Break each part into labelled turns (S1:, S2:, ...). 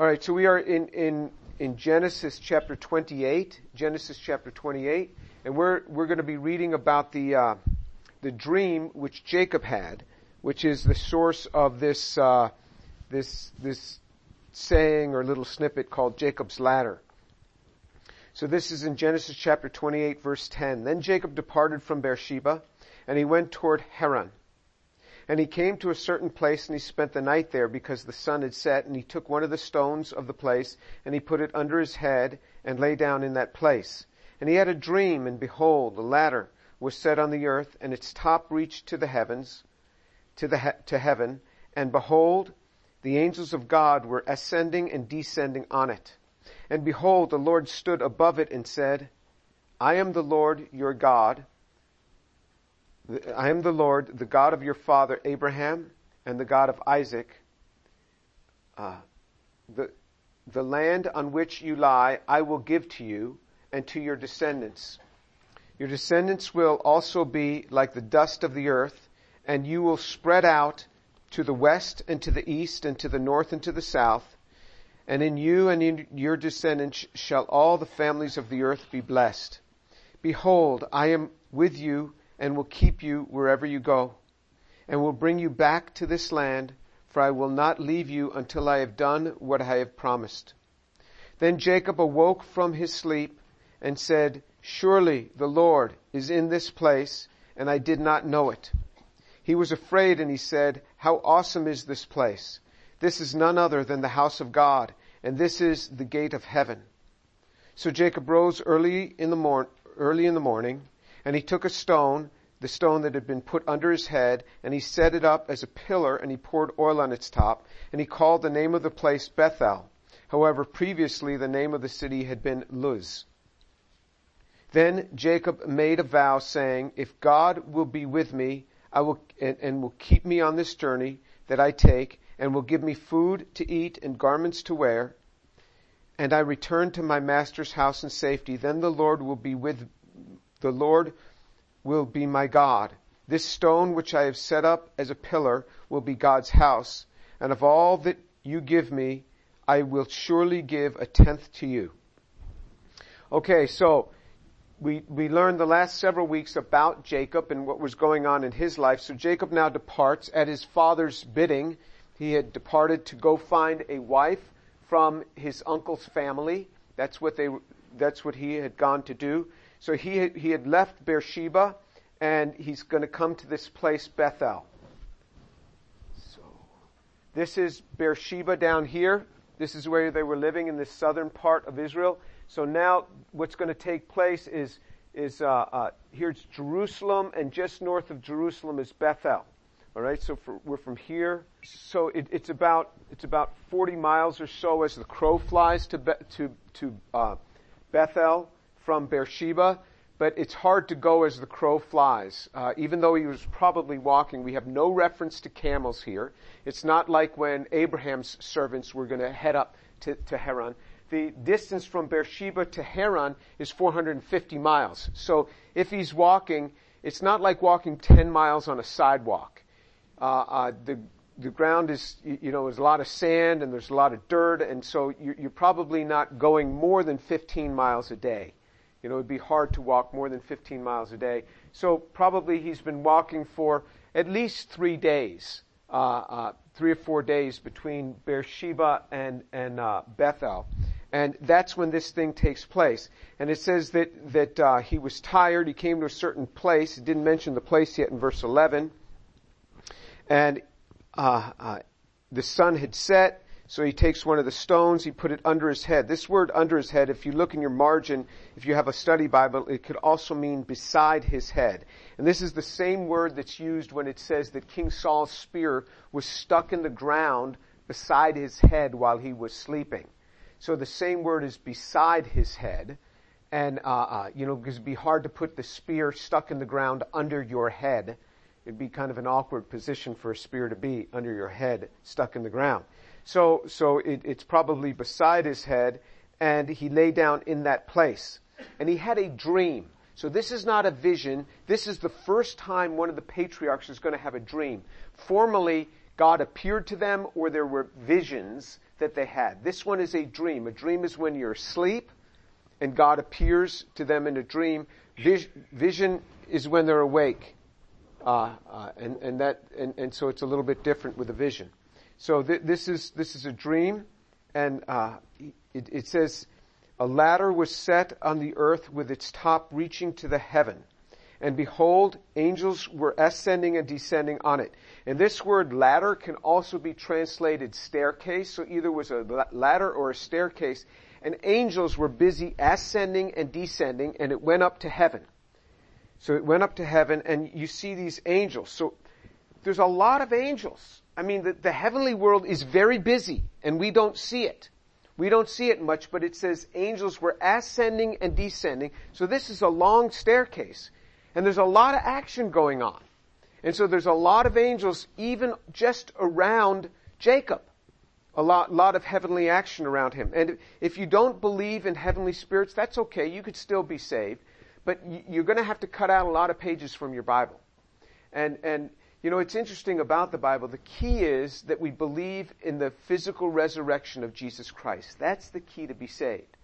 S1: All right, so we are in, in, in Genesis chapter 28, Genesis chapter 28, and we're, we're going to be reading about the, uh, the dream which Jacob had, which is the source of this, uh, this, this saying or little snippet called Jacob's ladder. So this is in Genesis chapter 28 verse 10. Then Jacob departed from Beersheba and he went toward Haran. And he came to a certain place and he spent the night there because the sun had set and he took one of the stones of the place and he put it under his head and lay down in that place. And he had a dream and behold, the ladder was set on the earth and its top reached to the heavens, to the, he- to heaven. And behold, the angels of God were ascending and descending on it. And behold, the Lord stood above it and said, I am the Lord your God I am the Lord, the God of your father Abraham and the God of Isaac. Uh, the, the land on which you lie I will give to you and to your descendants. Your descendants will also be like the dust of the earth, and you will spread out to the west and to the east and to the north and to the south. And in you and in your descendants shall all the families of the earth be blessed. Behold, I am with you and will keep you wherever you go, and will bring you back to this land, for I will not leave you until I have done what I have promised. Then Jacob awoke from his sleep and said, Surely the Lord is in this place, and I did not know it. He was afraid and he said, How awesome is this place! This is none other than the house of God, and this is the gate of heaven. So Jacob rose early in the mor- early in the morning and he took a stone, the stone that had been put under his head, and he set it up as a pillar, and he poured oil on its top, and he called the name of the place Bethel. However, previously the name of the city had been Luz. Then Jacob made a vow saying, if God will be with me, I will, and, and will keep me on this journey that I take, and will give me food to eat and garments to wear, and I return to my master's house in safety, then the Lord will be with the Lord will be my God. This stone which I have set up as a pillar will be God's house, and of all that you give me, I will surely give a tenth to you. Okay, so we, we learned the last several weeks about Jacob and what was going on in his life. So Jacob now departs at his father's bidding. He had departed to go find a wife from his uncle's family. That's what they, that's what he had gone to do. So he he had left Beersheba and he's going to come to this place, Bethel. So this is Beersheba down here. This is where they were living in the southern part of Israel. So now what's going to take place is, is uh, uh, here's Jerusalem, and just north of Jerusalem is Bethel. All right, so for, we're from here. So it, it's about it's about 40 miles or so as the crow flies to Be, to to uh, Bethel from Beersheba, but it's hard to go as the crow flies. Uh, even though he was probably walking, we have no reference to camels here. It's not like when Abraham's servants were going to head up to, to Haran. The distance from Beersheba to Haran is 450 miles. So if he's walking, it's not like walking 10 miles on a sidewalk. Uh, uh, the the ground is, you know, there's a lot of sand and there's a lot of dirt, and so you're probably not going more than 15 miles a day. You know, it would be hard to walk more than 15 miles a day. So probably he's been walking for at least three days, uh, uh, three or four days between Beersheba and, and uh, Bethel. And that's when this thing takes place. And it says that, that uh, he was tired. He came to a certain place. He didn't mention the place yet in verse 11. And uh, uh, the sun had set so he takes one of the stones, he put it under his head. This word under his head, if you look in your margin, if you have a study Bible, it could also mean beside his head. And this is the same word that's used when it says that King Saul's spear was stuck in the ground beside his head while he was sleeping. So the same word is beside his head. And, uh, uh, you know, because it'd be hard to put the spear stuck in the ground under your head. It'd be kind of an awkward position for a spear to be under your head, stuck in the ground. So, so it, it's probably beside his head, and he lay down in that place. And he had a dream. So this is not a vision. This is the first time one of the patriarchs is going to have a dream. Formally, God appeared to them, or there were visions that they had. This one is a dream. A dream is when you're asleep and God appears to them in a dream. Vision is when they're awake. Uh, uh, and, and that, and, and so it's a little bit different with a vision. So th- this is, this is a dream and, uh, it, it says, a ladder was set on the earth with its top reaching to the heaven. And behold, angels were ascending and descending on it. And this word ladder can also be translated staircase. So either was a ladder or a staircase. And angels were busy ascending and descending and it went up to heaven. So it went up to heaven and you see these angels. So there's a lot of angels. I mean, the, the heavenly world is very busy and we don't see it. We don't see it much, but it says angels were ascending and descending. So this is a long staircase. And there's a lot of action going on. And so there's a lot of angels even just around Jacob. A lot, lot of heavenly action around him. And if you don't believe in heavenly spirits, that's okay. You could still be saved. But you're going to have to cut out a lot of pages from your Bible. And, and you know, it's interesting about the Bible. The key is that we believe in the physical resurrection of Jesus Christ. That's the key to be saved.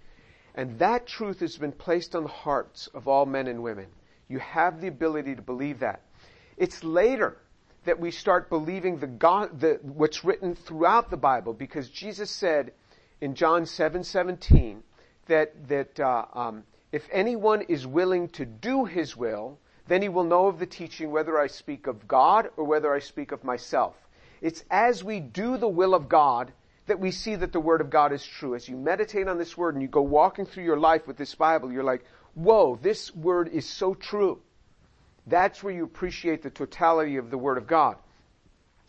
S1: And that truth has been placed on the hearts of all men and women. You have the ability to believe that. It's later that we start believing the God, the, what's written throughout the Bible because Jesus said in John 7, 17 that, that, uh, um, if anyone is willing to do his will, then he will know of the teaching whether I speak of God or whether I speak of myself. It's as we do the will of God that we see that the Word of God is true. As you meditate on this Word and you go walking through your life with this Bible, you're like, whoa, this Word is so true. That's where you appreciate the totality of the Word of God.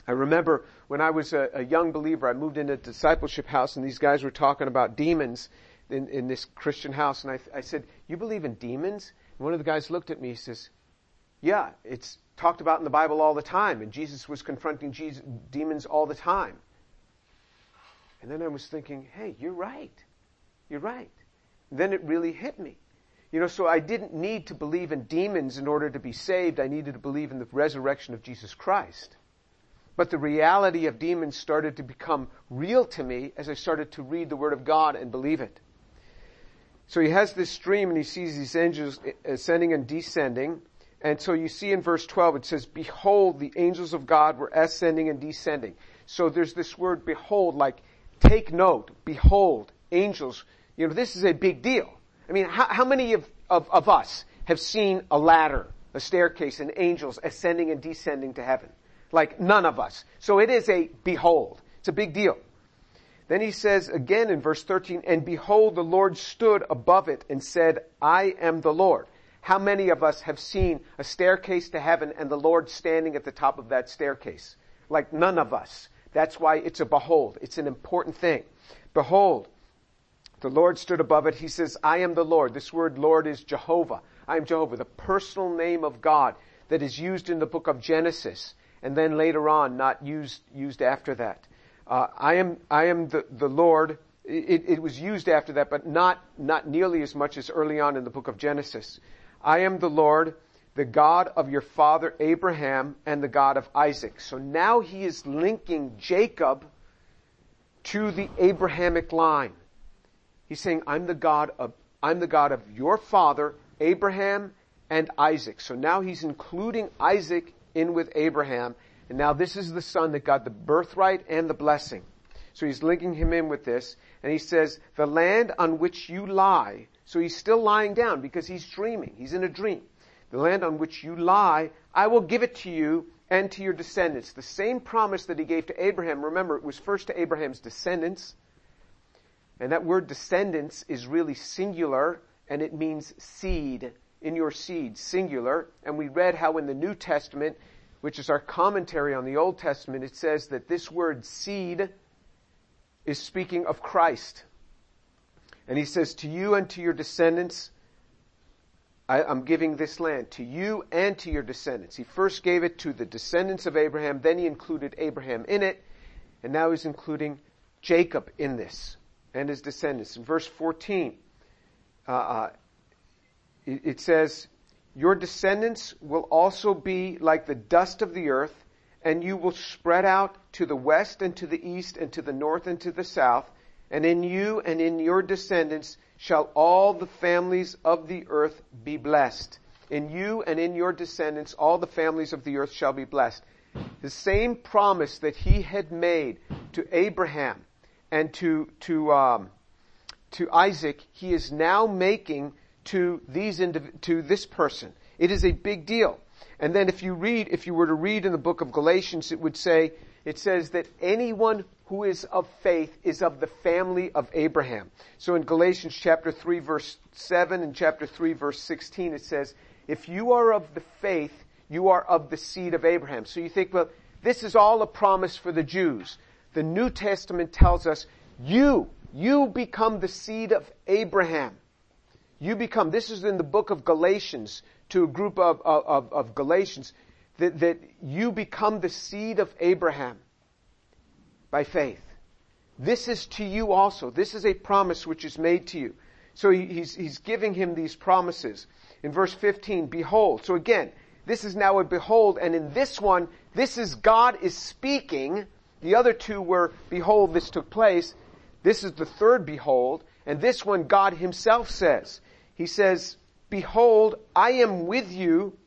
S1: I remember when I was a, a young believer, I moved into a discipleship house and these guys were talking about demons in, in this Christian house. And I, I said, you believe in demons? And one of the guys looked at me, he says, yeah, it's talked about in the Bible all the time, and Jesus was confronting Jesus, demons all the time. And then I was thinking, hey, you're right. You're right. And then it really hit me. You know, so I didn't need to believe in demons in order to be saved. I needed to believe in the resurrection of Jesus Christ. But the reality of demons started to become real to me as I started to read the Word of God and believe it. So he has this dream and he sees these angels eh, eh, ascending and descending. And so you see in verse 12, it says, behold, the angels of God were ascending and descending. So there's this word behold, like take note, behold, angels. You know, this is a big deal. I mean, how, how many of, of, of us have seen a ladder, a staircase, and angels ascending and descending to heaven? Like none of us. So it is a behold. It's a big deal. Then he says again in verse 13, and behold, the Lord stood above it and said, I am the Lord. How many of us have seen a staircase to heaven and the Lord standing at the top of that staircase? Like none of us. That's why it's a behold. It's an important thing. Behold, the Lord stood above it. He says, I am the Lord. This word Lord is Jehovah. I am Jehovah, the personal name of God that is used in the book of Genesis and then later on not used, used after that. Uh, I am, I am the, the Lord. It, it was used after that, but not, not nearly as much as early on in the book of Genesis. I am the Lord, the God of your father Abraham and the God of Isaac. So now he is linking Jacob to the Abrahamic line. He's saying, I'm the God of, I'm the God of your father, Abraham and Isaac. So now he's including Isaac in with Abraham. And now this is the son that got the birthright and the blessing. So he's linking him in with this. And he says, the land on which you lie so he's still lying down because he's dreaming. He's in a dream. The land on which you lie, I will give it to you and to your descendants. The same promise that he gave to Abraham. Remember, it was first to Abraham's descendants. And that word descendants is really singular and it means seed. In your seed, singular. And we read how in the New Testament, which is our commentary on the Old Testament, it says that this word seed is speaking of Christ. And he says, to you and to your descendants, I, am giving this land to you and to your descendants. He first gave it to the descendants of Abraham, then he included Abraham in it, and now he's including Jacob in this and his descendants. In verse 14, uh, uh, it, it says, your descendants will also be like the dust of the earth, and you will spread out to the west and to the east and to the north and to the south, and in you and in your descendants shall all the families of the earth be blessed. In you and in your descendants all the families of the earth shall be blessed. The same promise that he had made to Abraham and to, to, um, to Isaac, he is now making to these to this person. It is a big deal. And then if you read, if you were to read in the book of Galatians, it would say, it says that anyone who is of faith is of the family of Abraham. So in Galatians chapter 3 verse 7 and chapter 3 verse 16 it says, if you are of the faith, you are of the seed of Abraham. So you think, well, this is all a promise for the Jews. The New Testament tells us, you, you become the seed of Abraham. You become, this is in the book of Galatians to a group of, of, of Galatians, that, that you become the seed of Abraham by faith. This is to you also. This is a promise which is made to you. So he's, he's giving him these promises. In verse 15, behold. So again, this is now a behold, and in this one, this is God is speaking. The other two were, behold, this took place. This is the third behold, and this one God himself says. He says, behold, I am with you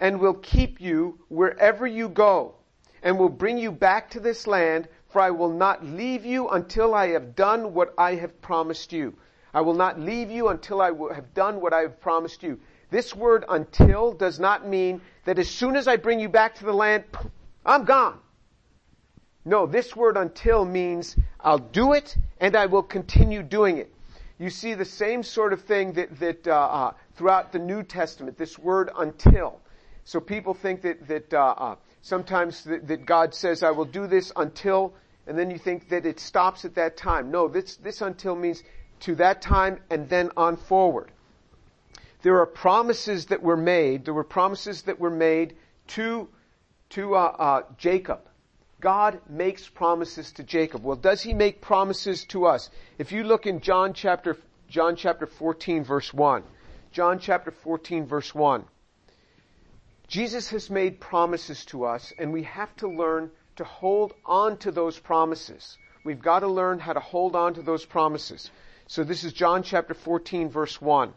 S1: and will keep you wherever you go and will bring you back to this land, for I will not leave you until I have done what I have promised you. I will not leave you until I have done what I have promised you. This word until does not mean that as soon as I bring you back to the land, I'm gone. No, this word until means I'll do it and I will continue doing it. You see the same sort of thing that, that uh, uh, throughout the New Testament, this word until. So people think that, that uh, uh sometimes that, that, God says, I will do this until, and then you think that it stops at that time. No, this, this until means to that time and then on forward. There are promises that were made. There were promises that were made to, to uh, uh, Jacob. God makes promises to Jacob. Well, does he make promises to us? If you look in John chapter, John chapter 14 verse 1, John chapter 14 verse 1, Jesus has made promises to us and we have to learn to hold on to those promises. We've got to learn how to hold on to those promises. So this is John chapter 14 verse 1.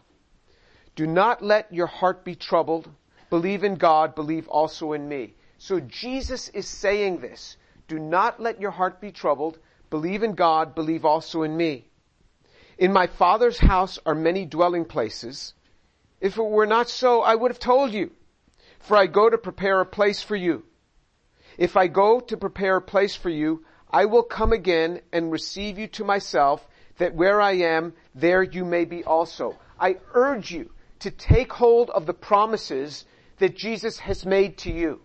S1: Do not let your heart be troubled. Believe in God, believe also in me. So Jesus is saying this. Do not let your heart be troubled. Believe in God, believe also in me. In my Father's house are many dwelling places. If it were not so, I would have told you. For I go to prepare a place for you. If I go to prepare a place for you, I will come again and receive you to myself that where I am, there you may be also. I urge you to take hold of the promises that Jesus has made to you.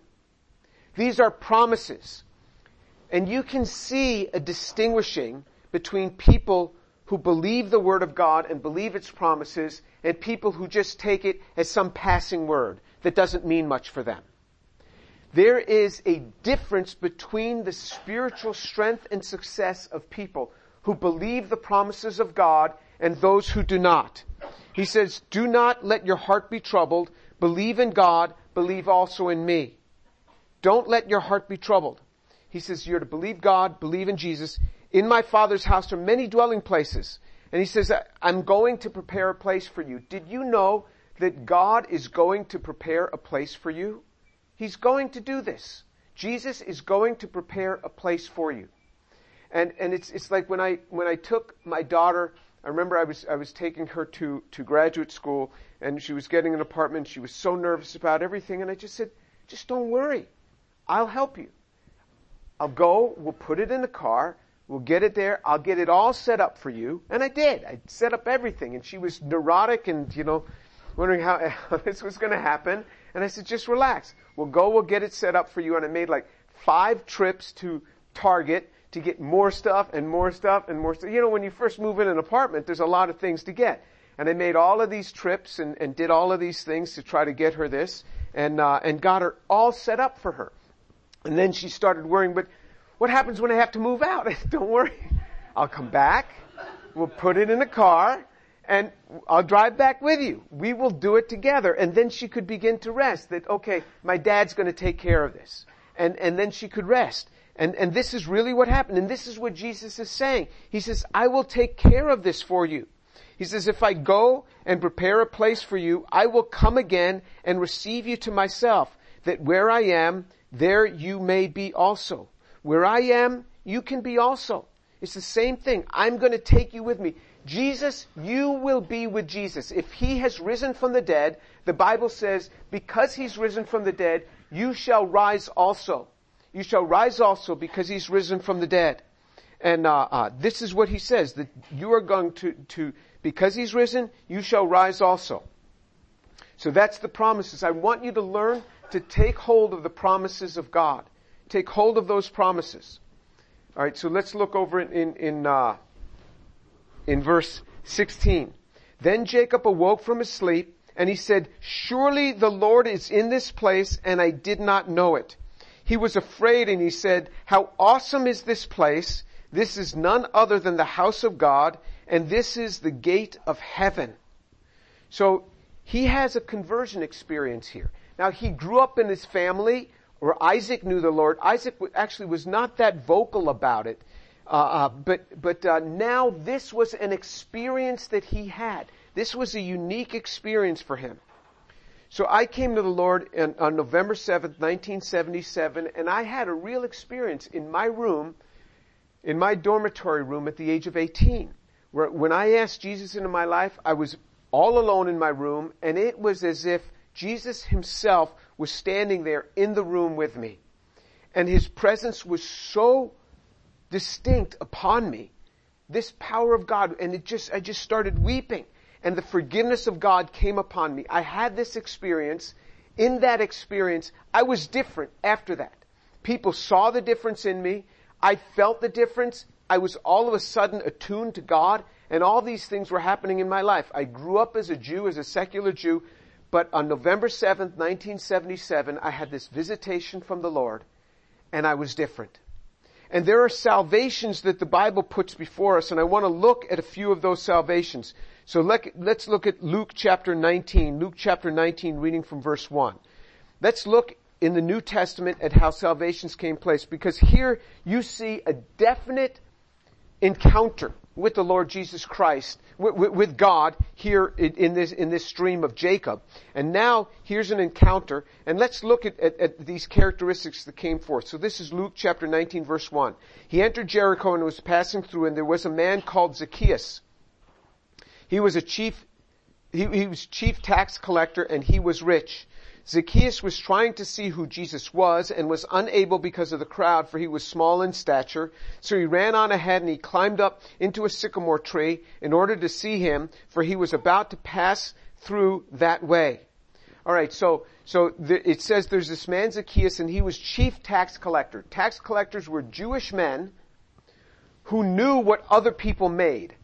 S1: These are promises. And you can see a distinguishing between people who believe the Word of God and believe its promises and people who just take it as some passing word that doesn't mean much for them. There is a difference between the spiritual strength and success of people who believe the promises of God and those who do not. He says, do not let your heart be troubled. Believe in God. Believe also in me. Don't let your heart be troubled. He says, you're to believe God, believe in Jesus. In my Father's house are many dwelling places. And he says, I'm going to prepare a place for you. Did you know that God is going to prepare a place for you? He's going to do this. Jesus is going to prepare a place for you. And, and it's, it's like when I, when I took my daughter, I remember I was, I was taking her to, to graduate school and she was getting an apartment. She was so nervous about everything. And I just said, just don't worry. I'll help you. I'll go, we'll put it in the car, we'll get it there, I'll get it all set up for you. And I did. I set up everything. And she was neurotic and, you know, wondering how, how this was going to happen. And I said, just relax. We'll go, we'll get it set up for you. And I made like five trips to Target to get more stuff and more stuff and more stuff. You know, when you first move in an apartment, there's a lot of things to get. And I made all of these trips and, and did all of these things to try to get her this and, uh, and got her all set up for her. And then she started worrying, but what happens when I have to move out? I said, don't worry. I'll come back. We'll put it in a car and I'll drive back with you. We will do it together. And then she could begin to rest that, okay, my dad's going to take care of this. and, and then she could rest. And, and this is really what happened. And this is what Jesus is saying. He says, I will take care of this for you. He says, if I go and prepare a place for you, I will come again and receive you to myself, that where I am, there you may be also. Where I am, you can be also. It's the same thing. I'm going to take you with me. Jesus, you will be with Jesus. If he has risen from the dead, the Bible says, because he's risen from the dead, you shall rise also. You shall rise also because he's risen from the dead. And uh, uh, this is what he says, that you are going to, to, because he's risen, you shall rise also. So that's the promises. I want you to learn to take hold of the promises of God. Take hold of those promises. All right, so let's look over in, in, in uh, in verse 16. Then Jacob awoke from his sleep and he said, surely the Lord is in this place and I did not know it. He was afraid and he said, how awesome is this place? This is none other than the house of God and this is the gate of heaven. So he has a conversion experience here. Now he grew up in his family where Isaac knew the Lord. Isaac actually was not that vocal about it. Uh, uh, but but uh, now this was an experience that he had. This was a unique experience for him. So I came to the Lord in, on November 7th, 1977, and I had a real experience in my room, in my dormitory room at the age of 18. Where when I asked Jesus into my life, I was all alone in my room, and it was as if Jesus himself was standing there in the room with me. And his presence was so distinct upon me. This power of God, and it just, I just started weeping. And the forgiveness of God came upon me. I had this experience. In that experience, I was different after that. People saw the difference in me. I felt the difference. I was all of a sudden attuned to God, and all these things were happening in my life. I grew up as a Jew, as a secular Jew, but on November 7th, 1977, I had this visitation from the Lord, and I was different. And there are salvations that the Bible puts before us, and I want to look at a few of those salvations. So let, us look at Luke chapter 19, Luke chapter 19, reading from verse 1. Let's look in the New Testament at how salvations came place, because here you see a definite encounter with the Lord Jesus Christ, with, with God here in this, in this stream of Jacob. And now here's an encounter, and let's look at, at, at, these characteristics that came forth. So this is Luke chapter 19 verse 1. He entered Jericho and was passing through, and there was a man called Zacchaeus. He was a chief, he, he was chief tax collector and he was rich. Zacchaeus was trying to see who Jesus was and was unable because of the crowd for he was small in stature. So he ran on ahead and he climbed up into a sycamore tree in order to see him for he was about to pass through that way. Alright, so, so it says there's this man Zacchaeus and he was chief tax collector. Tax collectors were Jewish men who knew what other people made.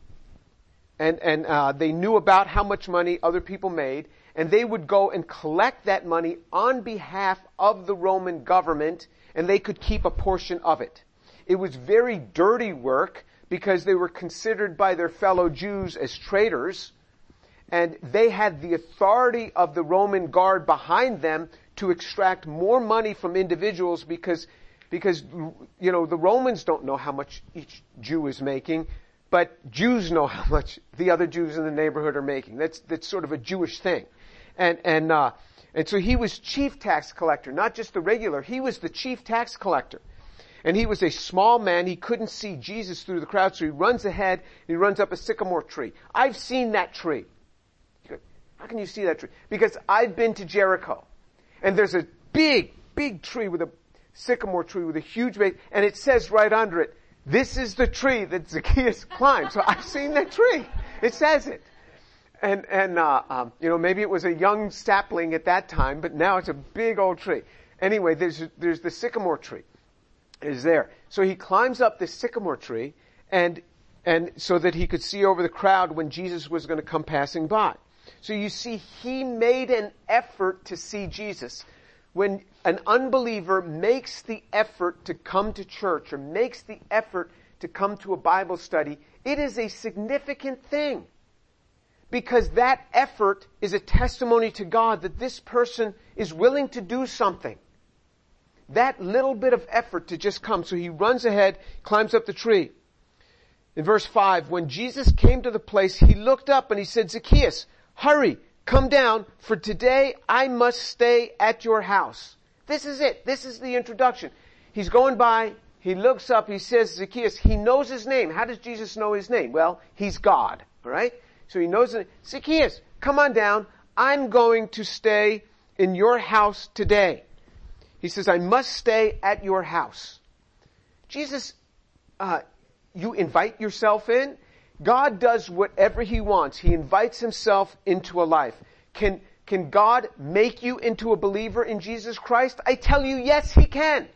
S1: And, and, uh, they knew about how much money other people made and they would go and collect that money on behalf of the Roman government, and they could keep a portion of it. It was very dirty work because they were considered by their fellow Jews as traitors, and they had the authority of the Roman guard behind them to extract more money from individuals because because you know the Romans don't know how much each Jew is making, but Jews know how much the other Jews in the neighborhood are making. That's that's sort of a Jewish thing. And, and, uh, and so he was chief tax collector, not just the regular. He was the chief tax collector. And he was a small man. He couldn't see Jesus through the crowd, so he runs ahead and he runs up a sycamore tree. I've seen that tree. How can you see that tree? Because I've been to Jericho. And there's a big, big tree with a sycamore tree with a huge base, and it says right under it, this is the tree that Zacchaeus climbed. So I've seen that tree. It says it. And, and, uh, um, you know, maybe it was a young sapling at that time, but now it's a big old tree. Anyway, there's, there's the sycamore tree is there. So he climbs up this sycamore tree and, and so that he could see over the crowd when Jesus was going to come passing by. So you see, he made an effort to see Jesus. When an unbeliever makes the effort to come to church or makes the effort to come to a Bible study, it is a significant thing because that effort is a testimony to God that this person is willing to do something. that little bit of effort to just come. So he runs ahead, climbs up the tree. In verse 5, when Jesus came to the place, he looked up and he said, Zacchaeus, hurry, come down, for today I must stay at your house. This is it. This is the introduction. He's going by, he looks up, he says, Zacchaeus, he knows his name. How does Jesus know his name? Well, he's God, alright? So he knows, Zacchaeus, come on down, I'm going to stay in your house today. He says, I must stay at your house. Jesus, uh, you invite yourself in. God does whatever He wants. He invites Himself into a life. Can, can God make you into a believer in Jesus Christ? I tell you, yes, He can.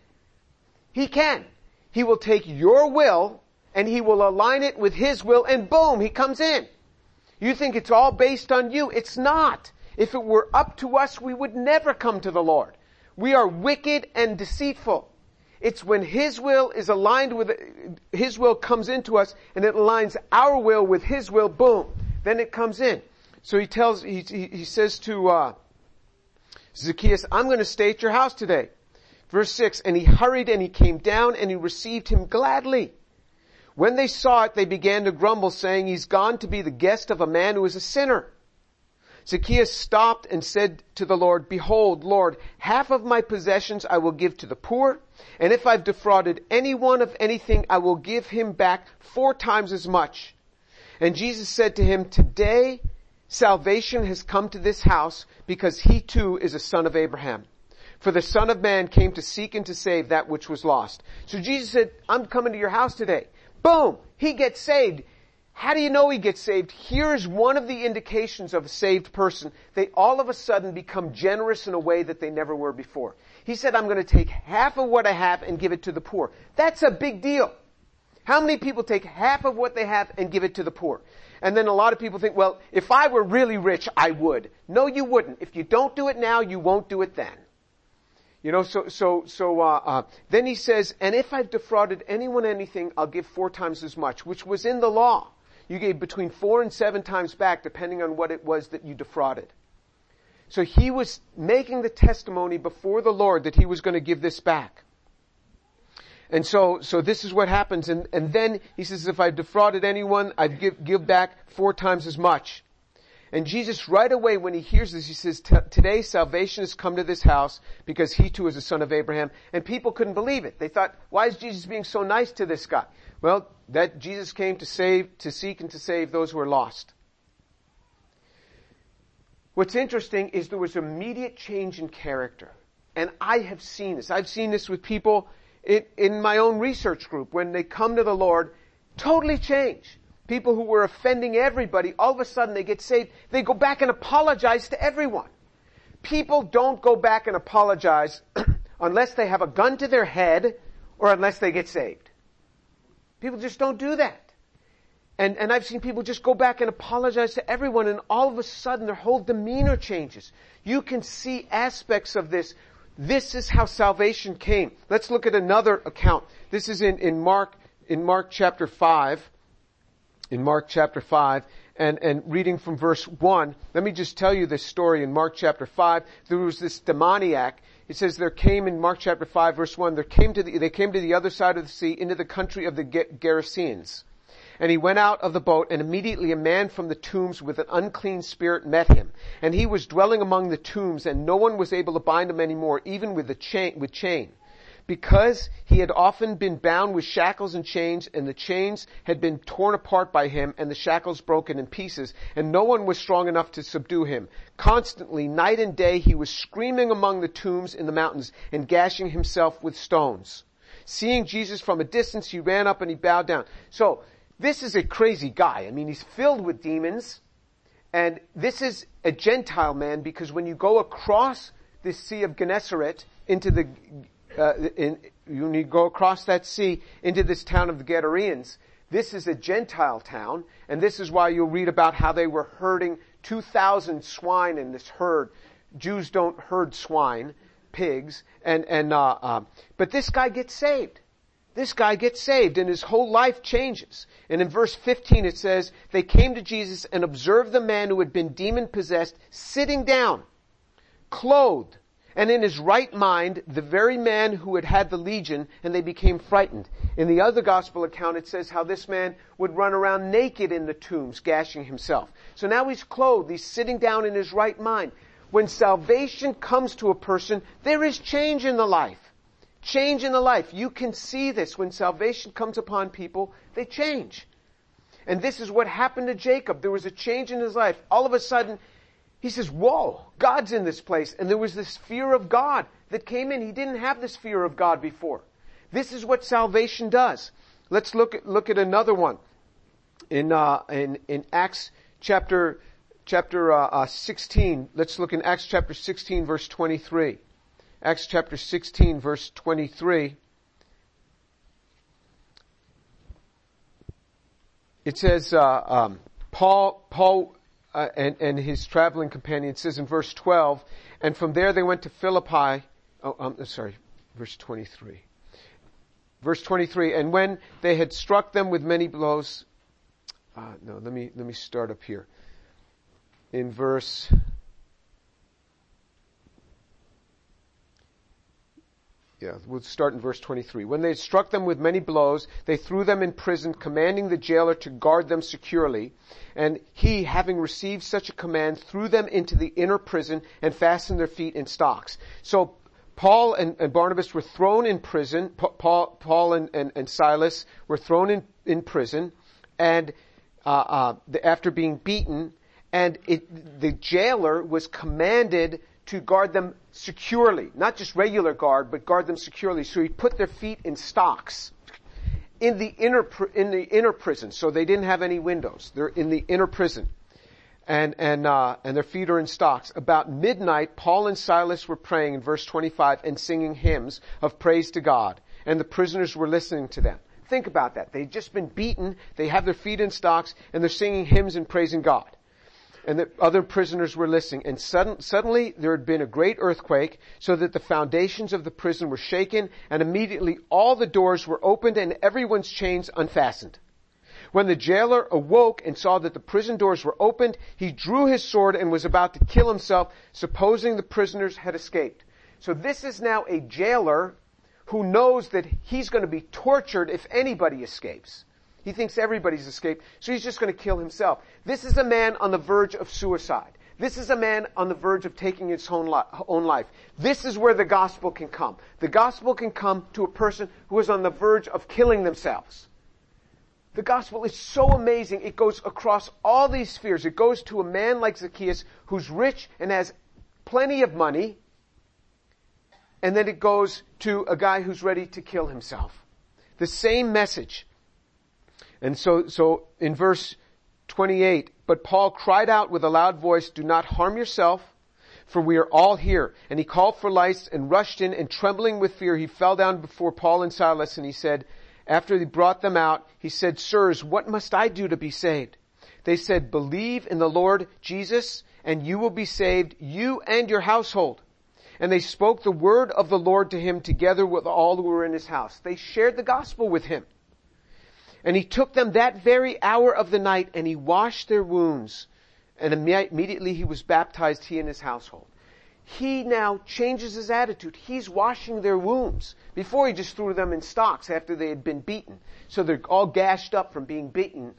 S1: He can. He will take your will and He will align it with His will and boom, He comes in. You think it's all based on you. It's not. If it were up to us, we would never come to the Lord. We are wicked and deceitful. It's when His will is aligned with, His will comes into us and it aligns our will with His will, boom, then it comes in. So he tells, he, he says to, uh, Zacchaeus, I'm going to stay at your house today. Verse 6, and he hurried and he came down and he received him gladly. When they saw it, they began to grumble, saying, He's gone to be the guest of a man who is a sinner. Zacchaeus stopped and said to the Lord, Behold, Lord, half of my possessions I will give to the poor, and if I've defrauded anyone of anything, I will give him back four times as much. And Jesus said to him, Today salvation has come to this house because he too is a son of Abraham. For the son of man came to seek and to save that which was lost. So Jesus said, I'm coming to your house today. Boom! He gets saved. How do you know he gets saved? Here's one of the indications of a saved person. They all of a sudden become generous in a way that they never were before. He said, I'm going to take half of what I have and give it to the poor. That's a big deal. How many people take half of what they have and give it to the poor? And then a lot of people think, well, if I were really rich, I would. No, you wouldn't. If you don't do it now, you won't do it then. You know, so, so, so, uh, uh, then he says, and if I've defrauded anyone anything, I'll give four times as much, which was in the law. You gave between four and seven times back, depending on what it was that you defrauded. So he was making the testimony before the Lord that he was going to give this back. And so, so this is what happens. And, and then he says, if I've defrauded anyone, I give, give back four times as much. And Jesus right away when he hears this, he says, today salvation has come to this house because he too is a son of Abraham. And people couldn't believe it. They thought, why is Jesus being so nice to this guy? Well, that Jesus came to save, to seek and to save those who are lost. What's interesting is there was immediate change in character. And I have seen this. I've seen this with people in, in my own research group when they come to the Lord, totally change people who were offending everybody, all of a sudden they get saved. They go back and apologize to everyone. People don't go back and apologize unless they have a gun to their head or unless they get saved. People just don't do that. And, and I've seen people just go back and apologize to everyone and all of a sudden their whole demeanor changes. You can see aspects of this. This is how salvation came. Let's look at another account. This is in, in Mark, in Mark chapter 5 in Mark chapter 5 and, and reading from verse 1. Let me just tell you this story in Mark chapter 5. There was this demoniac. It says there came in Mark chapter 5 verse 1, there came to the, they came to the other side of the sea into the country of the Gerasenes. And he went out of the boat and immediately a man from the tombs with an unclean spirit met him. And he was dwelling among the tombs and no one was able to bind him anymore, even with the chain, with chain because he had often been bound with shackles and chains, and the chains had been torn apart by him, and the shackles broken in pieces, and no one was strong enough to subdue him. Constantly, night and day, he was screaming among the tombs in the mountains, and gashing himself with stones. Seeing Jesus from a distance, he ran up and he bowed down. So, this is a crazy guy. I mean, he's filled with demons, and this is a Gentile man because when you go across the Sea of Gennesaret into the uh, in, you go across that sea into this town of the Gadareans, this is a Gentile town, and this is why you'll read about how they were herding 2,000 swine in this herd. Jews don't herd swine, pigs, and, and, uh, uh, but this guy gets saved. This guy gets saved and his whole life changes. And in verse 15 it says, they came to Jesus and observed the man who had been demon possessed sitting down, clothed, and in his right mind, the very man who had had the legion, and they became frightened. In the other gospel account, it says how this man would run around naked in the tombs, gashing himself. So now he's clothed, he's sitting down in his right mind. When salvation comes to a person, there is change in the life. Change in the life. You can see this. When salvation comes upon people, they change. And this is what happened to Jacob. There was a change in his life. All of a sudden, he says, whoa, God's in this place. And there was this fear of God that came in. He didn't have this fear of God before. This is what salvation does. Let's look at, look at another one. In, uh, in, in Acts chapter, chapter uh, uh, 16, let's look in Acts chapter 16 verse 23. Acts chapter 16 verse 23. It says, uh, um, Paul, Paul uh, and, and his traveling companion says in verse 12, and from there they went to Philippi. Oh, um, sorry, verse 23. Verse 23, and when they had struck them with many blows, uh, no, let me, let me start up here. In verse Yeah, we'll start in verse 23. When they struck them with many blows, they threw them in prison, commanding the jailer to guard them securely. And he, having received such a command, threw them into the inner prison and fastened their feet in stocks. So Paul and, and Barnabas were thrown in prison. Paul, Paul and, and, and, Silas were thrown in, in prison, and uh, uh, after being beaten, and it, the jailer was commanded to guard them securely. Not just regular guard, but guard them securely. So he put their feet in stocks in the inner, in the inner prison. So they didn't have any windows. They're in the inner prison. And, and, uh, and their feet are in stocks. About midnight, Paul and Silas were praying in verse 25 and singing hymns of praise to God. And the prisoners were listening to them. Think about that. They'd just been beaten. They have their feet in stocks and they're singing hymns and praising God and the other prisoners were listening. And sudden, suddenly there had been a great earthquake so that the foundations of the prison were shaken and immediately all the doors were opened and everyone's chains unfastened. When the jailer awoke and saw that the prison doors were opened, he drew his sword and was about to kill himself, supposing the prisoners had escaped. So this is now a jailer who knows that he's going to be tortured if anybody escapes. He thinks everybody's escaped, so he's just going to kill himself. This is a man on the verge of suicide. This is a man on the verge of taking his own, life. This is where the gospel can come. The gospel can come to a person who is on the verge of killing themselves. The gospel is so amazing. It goes across all these spheres. It goes to a man like Zacchaeus who's rich and has plenty of money. And then it goes to a guy who's ready to kill himself. The same message. And so, so in verse 28, but Paul cried out with a loud voice, do not harm yourself, for we are all here. And he called for lights and rushed in and trembling with fear, he fell down before Paul and Silas and he said, after he brought them out, he said, sirs, what must I do to be saved? They said, believe in the Lord Jesus and you will be saved, you and your household. And they spoke the word of the Lord to him together with all who were in his house. They shared the gospel with him. And he took them that very hour of the night and he washed their wounds. And immediately he was baptized, he and his household. He now changes his attitude. He's washing their wounds. Before he just threw them in stocks after they had been beaten. So they're all gashed up from being beaten.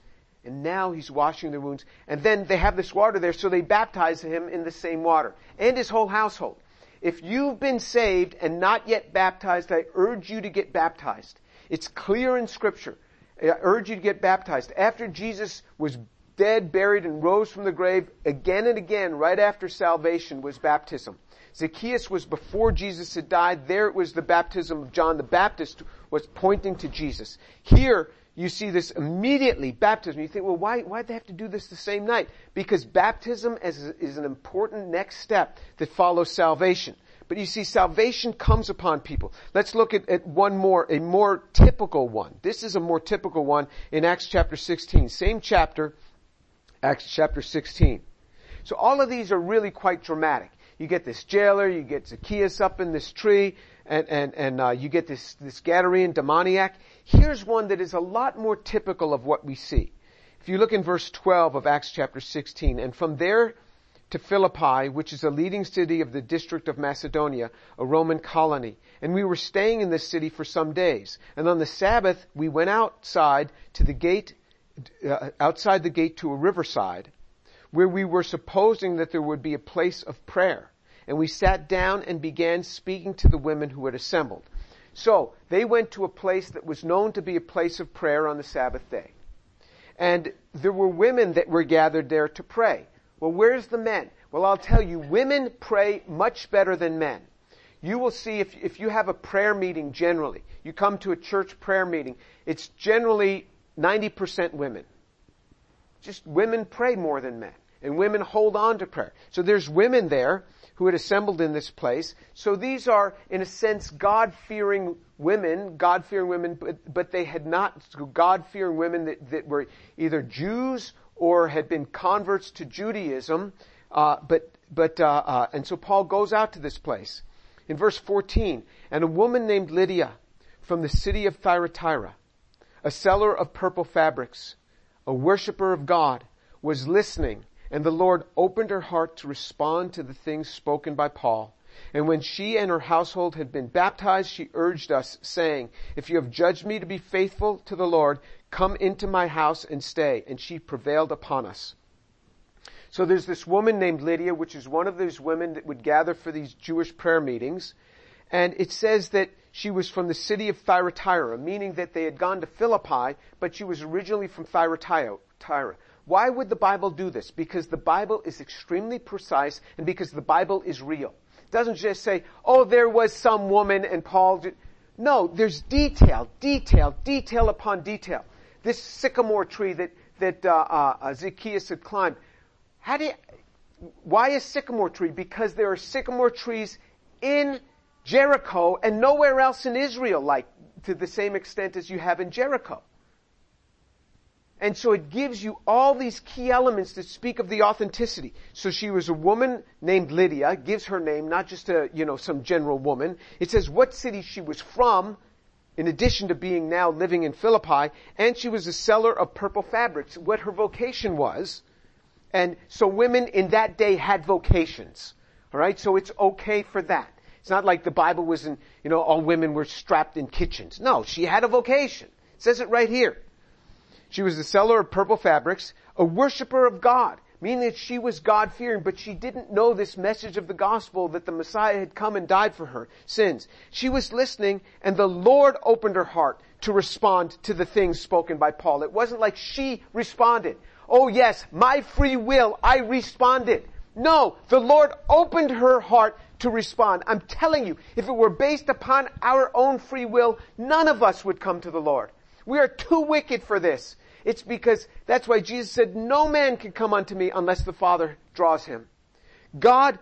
S1: And now he's washing their wounds. And then they have this water there, so they baptize him in the same water. And his whole household. If you've been saved and not yet baptized, I urge you to get baptized. It's clear in scripture I urge you to get baptized. After Jesus was dead, buried, and rose from the grave, again and again, right after salvation, was baptism. Zacchaeus was before Jesus had died. There it was the baptism of John the Baptist was pointing to Jesus. Here, you see this immediately, baptism. You think, well, why, why'd they have to do this the same night? Because baptism is, is an important next step that follows salvation. But you see, salvation comes upon people. Let's look at, at, one more, a more typical one. This is a more typical one in Acts chapter 16. Same chapter, Acts chapter 16. So all of these are really quite dramatic. You get this jailer, you get Zacchaeus up in this tree, and, and, and uh, you get this, this Gadarene demoniac. Here's one that is a lot more typical of what we see. If you look in verse 12 of Acts chapter 16, and from there to Philippi, which is a leading city of the district of Macedonia, a Roman colony. And we were staying in this city for some days. And on the Sabbath, we went outside to the gate, uh, outside the gate to a riverside, where we were supposing that there would be a place of prayer. And we sat down and began speaking to the women who had assembled. So, they went to a place that was known to be a place of prayer on the Sabbath day. And there were women that were gathered there to pray. Well, where's the men? Well, I'll tell you, women pray much better than men. You will see if, if you have a prayer meeting generally, you come to a church prayer meeting, it's generally 90% women. Just women pray more than men. And women hold on to prayer. So there's women there who had assembled in this place. So these are, in a sense, God-fearing women, God-fearing women, but, but they had not, God-fearing women that, that were either Jews or had been converts to Judaism, uh, but, but, uh, uh, and so Paul goes out to this place. In verse 14, and a woman named Lydia from the city of Thyatira, a seller of purple fabrics, a worshiper of God, was listening and the Lord opened her heart to respond to the things spoken by Paul. And when she and her household had been baptized, she urged us, saying, If you have judged me to be faithful to the Lord, come into my house and stay. And she prevailed upon us. So there's this woman named Lydia, which is one of those women that would gather for these Jewish prayer meetings. And it says that she was from the city of Thyatira, meaning that they had gone to Philippi, but she was originally from Thyatira. Why would the Bible do this? Because the Bible is extremely precise and because the Bible is real. It doesn't just say, oh, there was some woman and Paul did. No, there's detail, detail, detail upon detail. This sycamore tree that, that uh, uh, Zacchaeus had climbed. How do you, why a sycamore tree? Because there are sycamore trees in Jericho and nowhere else in Israel like to the same extent as you have in Jericho. And so it gives you all these key elements that speak of the authenticity. So she was a woman named Lydia, gives her name, not just a, you know, some general woman. It says what city she was from, in addition to being now living in Philippi, and she was a seller of purple fabrics, what her vocation was. And so women in that day had vocations. Alright, so it's okay for that. It's not like the Bible was in, you know, all women were strapped in kitchens. No, she had a vocation. It says it right here. She was a seller of purple fabrics, a worshiper of God, meaning that she was God fearing, but she didn't know this message of the gospel that the Messiah had come and died for her sins. She was listening and the Lord opened her heart to respond to the things spoken by Paul. It wasn't like she responded. Oh yes, my free will, I responded. No, the Lord opened her heart to respond. I'm telling you, if it were based upon our own free will, none of us would come to the Lord. We are too wicked for this. It's because that's why Jesus said, no man can come unto me unless the Father draws him. God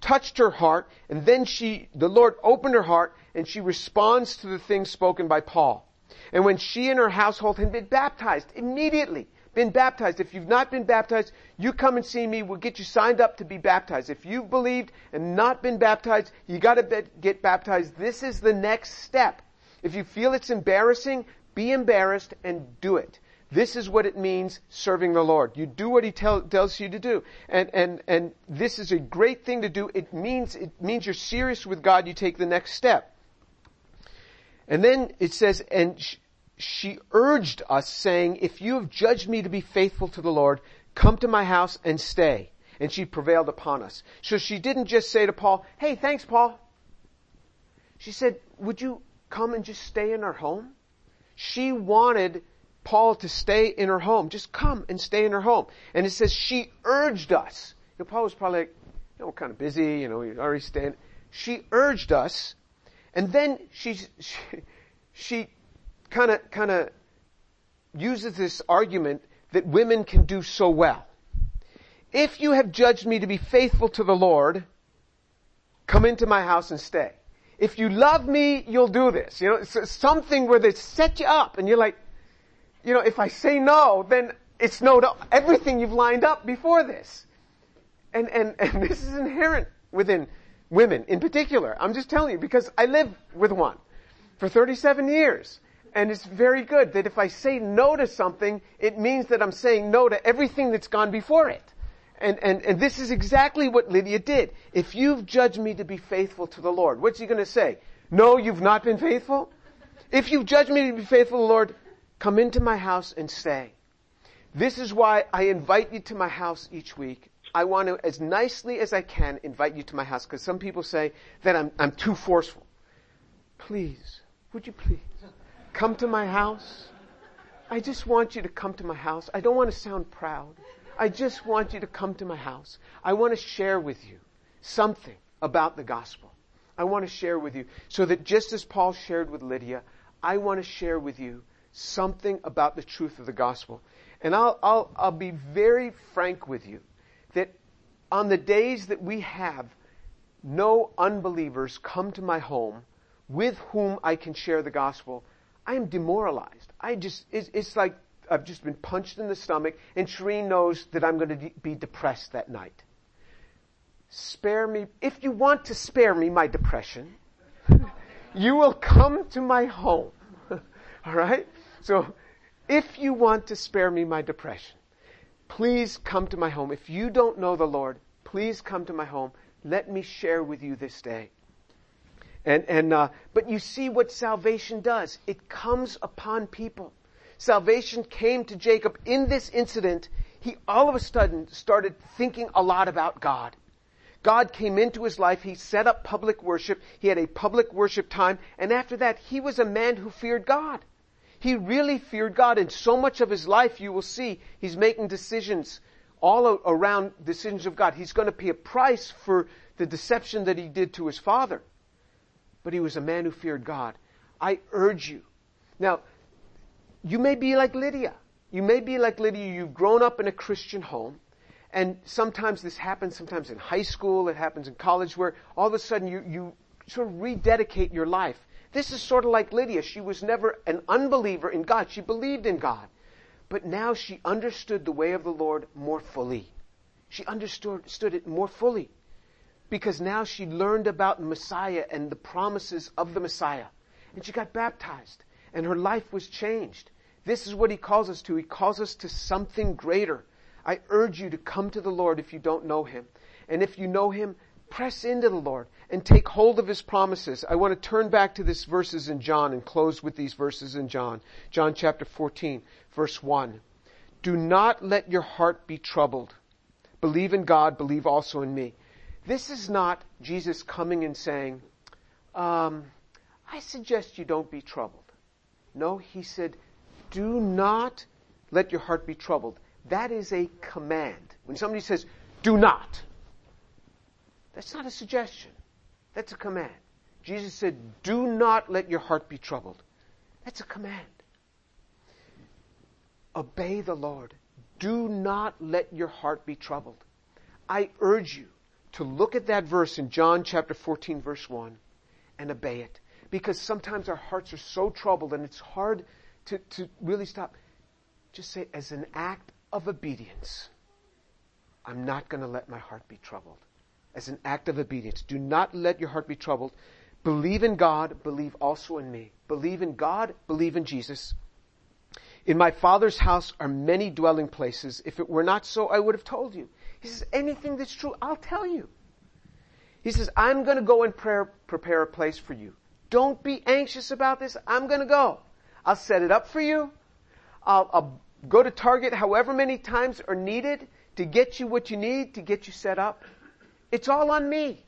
S1: touched her heart and then she, the Lord opened her heart and she responds to the things spoken by Paul. And when she and her household had been baptized, immediately, been baptized. If you've not been baptized, you come and see me. We'll get you signed up to be baptized. If you've believed and not been baptized, you gotta get baptized. This is the next step. If you feel it's embarrassing, be embarrassed and do it. This is what it means serving the Lord. You do what He tell, tells you to do. And, and, and this is a great thing to do. It means, it means you're serious with God. You take the next step. And then it says, and she urged us saying, if you have judged me to be faithful to the Lord, come to my house and stay. And she prevailed upon us. So she didn't just say to Paul, hey, thanks Paul. She said, would you come and just stay in our home? She wanted Paul to stay in her home. Just come and stay in her home. And it says she urged us. You know, Paul was probably like, you know, we're kind of busy, you know, he's already staying. She urged us, and then she, she, she kind of, kind of uses this argument that women can do so well. If you have judged me to be faithful to the Lord, come into my house and stay. If you love me, you'll do this. You know, it's something where they set you up and you're like, you know, if I say no, then it's no to everything you've lined up before this. And, and, and this is inherent within women in particular. I'm just telling you because I live with one for 37 years. And it's very good that if I say no to something, it means that I'm saying no to everything that's gone before it. And, and, and this is exactly what Lydia did. If you've judged me to be faithful to the Lord, what's he to say? No, you've not been faithful? If you've judged me to be faithful to the Lord, come into my house and stay. This is why I invite you to my house each week. I want to, as nicely as I can, invite you to my house because some people say that I'm, I'm too forceful. Please, would you please come to my house? I just want you to come to my house. I don't want to sound proud. I just want you to come to my house. I want to share with you something about the gospel. I want to share with you so that just as Paul shared with Lydia, I want to share with you something about the truth of the gospel. And I'll, I'll, I'll be very frank with you that on the days that we have no unbelievers come to my home with whom I can share the gospel, I am demoralized. I just, it's, it's like I've just been punched in the stomach, and Shireen knows that I'm going to de- be depressed that night. Spare me, if you want to spare me my depression, you will come to my home. Alright? So, if you want to spare me my depression, please come to my home. If you don't know the Lord, please come to my home. Let me share with you this day. And, and, uh, but you see what salvation does. It comes upon people. Salvation came to Jacob in this incident. He all of a sudden started thinking a lot about God. God came into his life. He set up public worship. He had a public worship time. And after that, he was a man who feared God. He really feared God. And so much of his life, you will see, he's making decisions all around decisions of God. He's going to pay a price for the deception that he did to his father but he was a man who feared God. I urge you. Now, you may be like Lydia. You may be like Lydia. You've grown up in a Christian home. And sometimes this happens, sometimes in high school, it happens in college, where all of a sudden you, you sort of rededicate your life. This is sort of like Lydia. She was never an unbeliever in God. She believed in God. But now she understood the way of the Lord more fully. She understood it more fully because now she learned about Messiah and the promises of the Messiah. And she got baptized and her life was changed. This is what he calls us to. He calls us to something greater. I urge you to come to the Lord if you don't know him. And if you know him, press into the Lord and take hold of his promises. I want to turn back to these verses in John and close with these verses in John. John chapter 14, verse 1. Do not let your heart be troubled. Believe in God, believe also in me. This is not Jesus coming and saying, um, I suggest you don't be troubled. No, he said, do not let your heart be troubled. That is a command. When somebody says, do not, that's not a suggestion. That's a command. Jesus said, do not let your heart be troubled. That's a command. Obey the Lord. Do not let your heart be troubled. I urge you to look at that verse in John chapter 14 verse 1 and obey it. Because sometimes our hearts are so troubled and it's hard to, to really stop. Just say, as an act of obedience, I'm not going to let my heart be troubled. As an act of obedience. Do not let your heart be troubled. Believe in God, believe also in me. Believe in God, believe in Jesus. In my Father's house are many dwelling places. If it were not so, I would have told you. He says, anything that's true, I'll tell you. He says, I'm going to go and prayer, prepare a place for you. Don't be anxious about this. I'm going to go. I'll set it up for you. I'll, I'll go to Target however many times are needed to get you what you need to get you set up. It's all on me.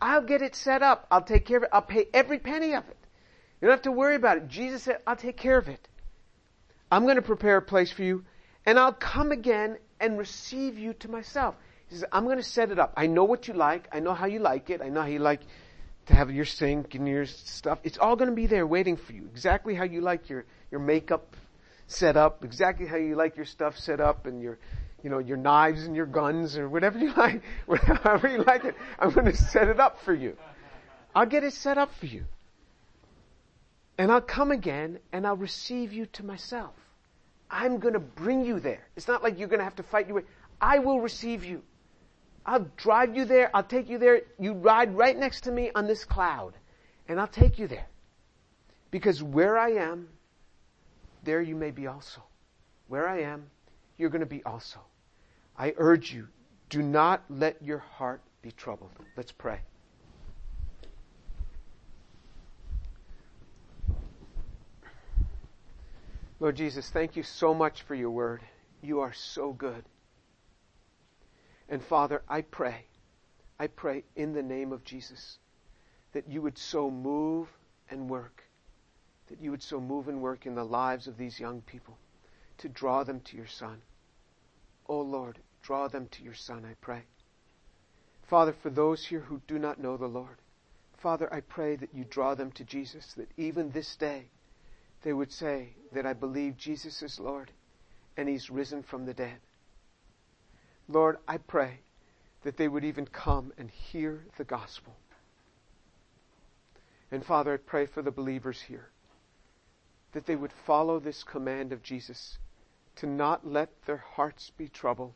S1: I'll get it set up. I'll take care of it. I'll pay every penny of it. You don't have to worry about it. Jesus said, I'll take care of it. I'm going to prepare a place for you and I'll come again and receive you to myself. He says, I'm going to set it up. I know what you like. I know how you like it. I know how you like to have your sink and your stuff. It's all going to be there waiting for you. Exactly how you like your, your makeup set up. Exactly how you like your stuff set up and your, you know, your knives and your guns or whatever you like. Whatever you like it. I'm going to set it up for you. I'll get it set up for you. And I'll come again and I'll receive you to myself. I'm going to bring you there. It's not like you're going to have to fight your way. I will receive you. I'll drive you there. I'll take you there. You ride right next to me on this cloud, and I'll take you there. Because where I am, there you may be also. Where I am, you're going to be also. I urge you, Do not let your heart be troubled. Let's pray. Lord Jesus, thank you so much for your word. You are so good. And Father, I pray, I pray in the name of Jesus that you would so move and work, that you would so move and work in the lives of these young people to draw them to your Son. Oh Lord, draw them to your Son, I pray. Father, for those here who do not know the Lord, Father, I pray that you draw them to Jesus, that even this day they would say that I believe Jesus is Lord and He's risen from the dead. Lord, I pray that they would even come and hear the gospel. And Father, I pray for the believers here that they would follow this command of Jesus to not let their hearts be troubled,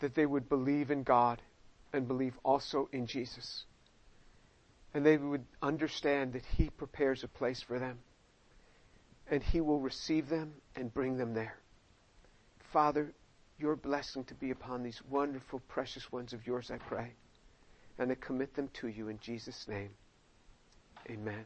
S1: that they would believe in God and believe also in Jesus. And they would understand that He prepares a place for them and He will receive them and bring them there. Father, your blessing to be upon these wonderful, precious ones of yours, I pray. And I commit them to you in Jesus' name. Amen.